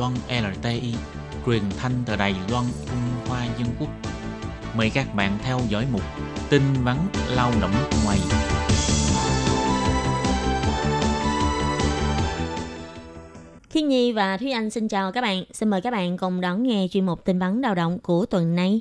Loan LTI, truyền thanh từ Đài Loan, Trung Hoa Dân Quốc. Mời các bạn theo dõi mục tin vắn lao động ngoài. Khiết Nhi và Thúy Anh xin chào các bạn. Xin mời các bạn cùng đón nghe chuyên mục tin vắn lao động của tuần này.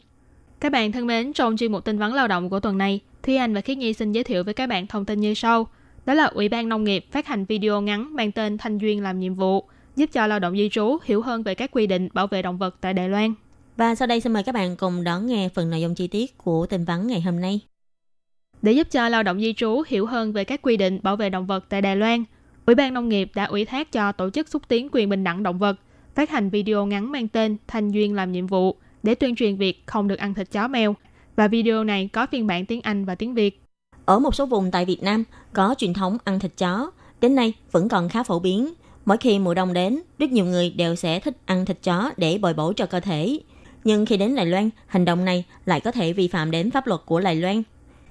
Các bạn thân mến, trong chuyên mục tin vắn lao động của tuần này, Thúy Anh và Khiết Nhi xin giới thiệu với các bạn thông tin như sau. Đó là Ủy ban Nông nghiệp phát hành video ngắn mang tên Thanh Duyên làm nhiệm vụ, giúp cho lao động di trú hiểu hơn về các quy định bảo vệ động vật tại Đài Loan. Và sau đây xin mời các bạn cùng đón nghe phần nội dung chi tiết của tin vắn ngày hôm nay. Để giúp cho lao động di trú hiểu hơn về các quy định bảo vệ động vật tại Đài Loan, Ủy ban Nông nghiệp đã ủy thác cho Tổ chức xúc tiến quyền bình đẳng động vật phát hành video ngắn mang tên Thanh Duyên làm nhiệm vụ để tuyên truyền việc không được ăn thịt chó mèo. Và video này có phiên bản tiếng Anh và tiếng Việt. Ở một số vùng tại Việt Nam có truyền thống ăn thịt chó, đến nay vẫn còn khá phổ biến. Mỗi khi mùa đông đến, rất nhiều người đều sẽ thích ăn thịt chó để bồi bổ cho cơ thể. Nhưng khi đến Đài Loan, hành động này lại có thể vi phạm đến pháp luật của Đài Loan.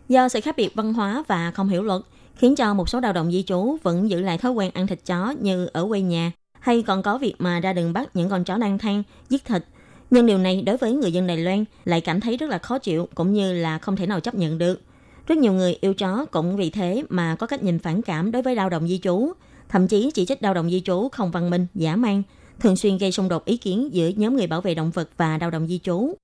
Do sự khác biệt văn hóa và không hiểu luật, khiến cho một số lao động di trú vẫn giữ lại thói quen ăn thịt chó như ở quê nhà, hay còn có việc mà ra đường bắt những con chó lang thang, giết thịt. Nhưng điều này đối với người dân Đài Loan lại cảm thấy rất là khó chịu cũng như là không thể nào chấp nhận được. Rất nhiều người yêu chó cũng vì thế mà có cách nhìn phản cảm đối với lao động di trú, thậm chí chỉ trích lao động di trú không văn minh, giả mang, thường xuyên gây xung đột ý kiến giữa nhóm người bảo vệ động vật và lao động di trú.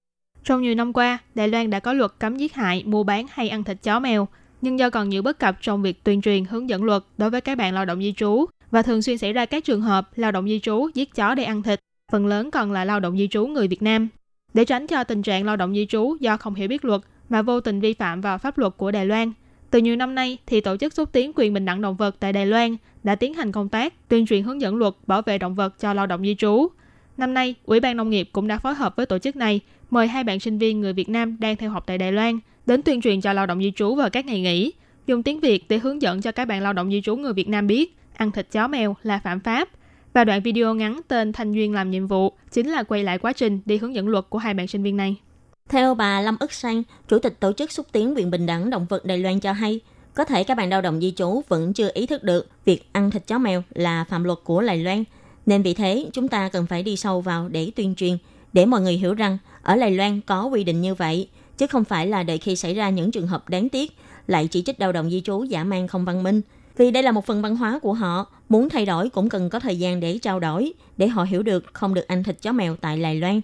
Trong nhiều năm qua, Đài Loan đã có luật cấm giết hại, mua bán hay ăn thịt chó mèo, nhưng do còn nhiều bất cập trong việc tuyên truyền hướng dẫn luật đối với các bạn lao động di trú và thường xuyên xảy ra các trường hợp lao động di trú giết chó để ăn thịt, phần lớn còn là lao động di trú người Việt Nam. Để tránh cho tình trạng lao động di trú do không hiểu biết luật mà vô tình vi phạm vào pháp luật của Đài Loan, từ nhiều năm nay thì tổ chức xúc tiến quyền bình đẳng động vật tại Đài Loan đã tiến hành công tác tuyên truyền hướng dẫn luật bảo vệ động vật cho lao động di trú. Năm nay, Ủy ban Nông nghiệp cũng đã phối hợp với tổ chức này mời hai bạn sinh viên người Việt Nam đang theo học tại Đài Loan đến tuyên truyền cho lao động di trú vào các ngày nghỉ, dùng tiếng Việt để hướng dẫn cho các bạn lao động di trú người Việt Nam biết ăn thịt chó mèo là phạm pháp. Và đoạn video ngắn tên Thanh Duyên làm nhiệm vụ chính là quay lại quá trình đi hướng dẫn luật của hai bạn sinh viên này. Theo bà Lâm Ức Sang, Chủ tịch Tổ chức Xúc tiến quyền bình đẳng động vật Đài Loan cho hay, có thể các bạn lao động di trú vẫn chưa ý thức được việc ăn thịt chó mèo là phạm luật của Đài Loan. Nên vì thế, chúng ta cần phải đi sâu vào để tuyên truyền, để mọi người hiểu rằng ở Đài Loan có quy định như vậy, chứ không phải là đợi khi xảy ra những trường hợp đáng tiếc, lại chỉ trích lao động di trú giả mang không văn minh. Vì đây là một phần văn hóa của họ, muốn thay đổi cũng cần có thời gian để trao đổi, để họ hiểu được không được ăn thịt chó mèo tại Đài Loan.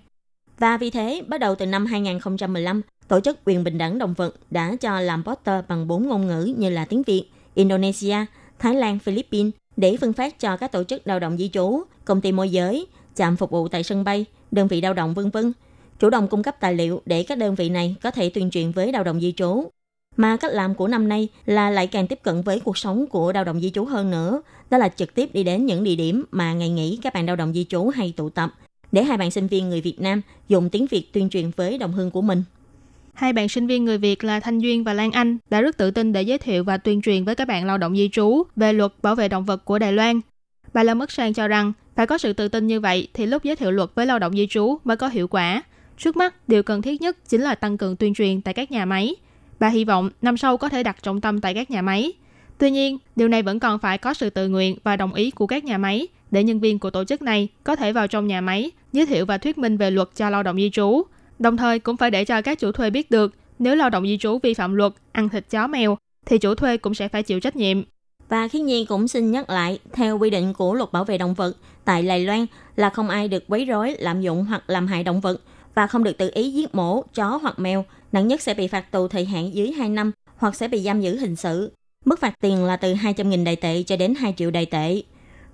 Và vì thế, bắt đầu từ năm 2015, Tổ chức quyền bình đẳng động vật đã cho làm poster bằng bốn ngôn ngữ như là tiếng Việt, Indonesia, Thái Lan, Philippines để phân phát cho các tổ chức lao động di trú, công ty môi giới, trạm phục vụ tại sân bay, đơn vị lao động vân vân chủ động cung cấp tài liệu để các đơn vị này có thể tuyên truyền với lao động di trú. Mà cách làm của năm nay là lại càng tiếp cận với cuộc sống của lao động di trú hơn nữa, đó là trực tiếp đi đến những địa điểm mà ngày nghỉ các bạn lao động di trú hay tụ tập, để hai bạn sinh viên người Việt Nam dùng tiếng Việt tuyên truyền với đồng hương của mình. Hai bạn sinh viên người Việt là Thanh Duyên và Lan Anh đã rất tự tin để giới thiệu và tuyên truyền với các bạn lao động di trú về luật bảo vệ động vật của Đài Loan. Bà Lâm Ước Sang cho rằng phải có sự tự tin như vậy thì lúc giới thiệu luật với lao động di trú mới có hiệu quả. Trước mắt, điều cần thiết nhất chính là tăng cường tuyên truyền tại các nhà máy. Bà hy vọng năm sau có thể đặt trọng tâm tại các nhà máy. Tuy nhiên, điều này vẫn còn phải có sự tự nguyện và đồng ý của các nhà máy để nhân viên của tổ chức này có thể vào trong nhà máy, giới thiệu và thuyết minh về luật cho lao động di trú. Đồng thời cũng phải để cho các chủ thuê biết được nếu lao động di trú vi phạm luật ăn thịt chó mèo thì chủ thuê cũng sẽ phải chịu trách nhiệm. Và Khiết Nhi cũng xin nhắc lại, theo quy định của luật bảo vệ động vật, tại Lài Loan là không ai được quấy rối, lạm dụng hoặc làm hại động vật và không được tự ý giết mổ chó hoặc mèo, nặng nhất sẽ bị phạt tù thời hạn dưới 2 năm hoặc sẽ bị giam giữ hình sự. Mức phạt tiền là từ 200.000 đài tệ cho đến 2 triệu đài tệ.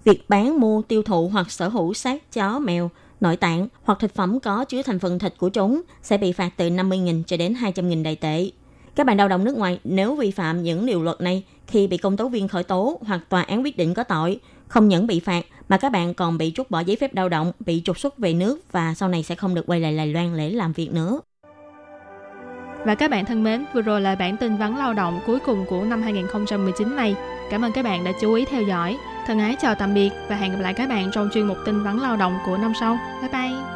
Việc bán, mua, tiêu thụ hoặc sở hữu xác chó, mèo, nội tạng hoặc thực phẩm có chứa thành phần thịt của chúng sẽ bị phạt từ 50.000 cho đến 200.000 đài tệ. Các bạn lao động nước ngoài nếu vi phạm những điều luật này khi bị công tố viên khởi tố hoặc tòa án quyết định có tội, không những bị phạt mà các bạn còn bị trút bỏ giấy phép lao động, bị trục xuất về nước và sau này sẽ không được quay lại Đài Loan để làm việc nữa. Và các bạn thân mến, vừa rồi là bản tin vắn lao động cuối cùng của năm 2019 này. Cảm ơn các bạn đã chú ý theo dõi. Thân ái chào tạm biệt và hẹn gặp lại các bạn trong chuyên mục tin vắn lao động của năm sau. Bye bye!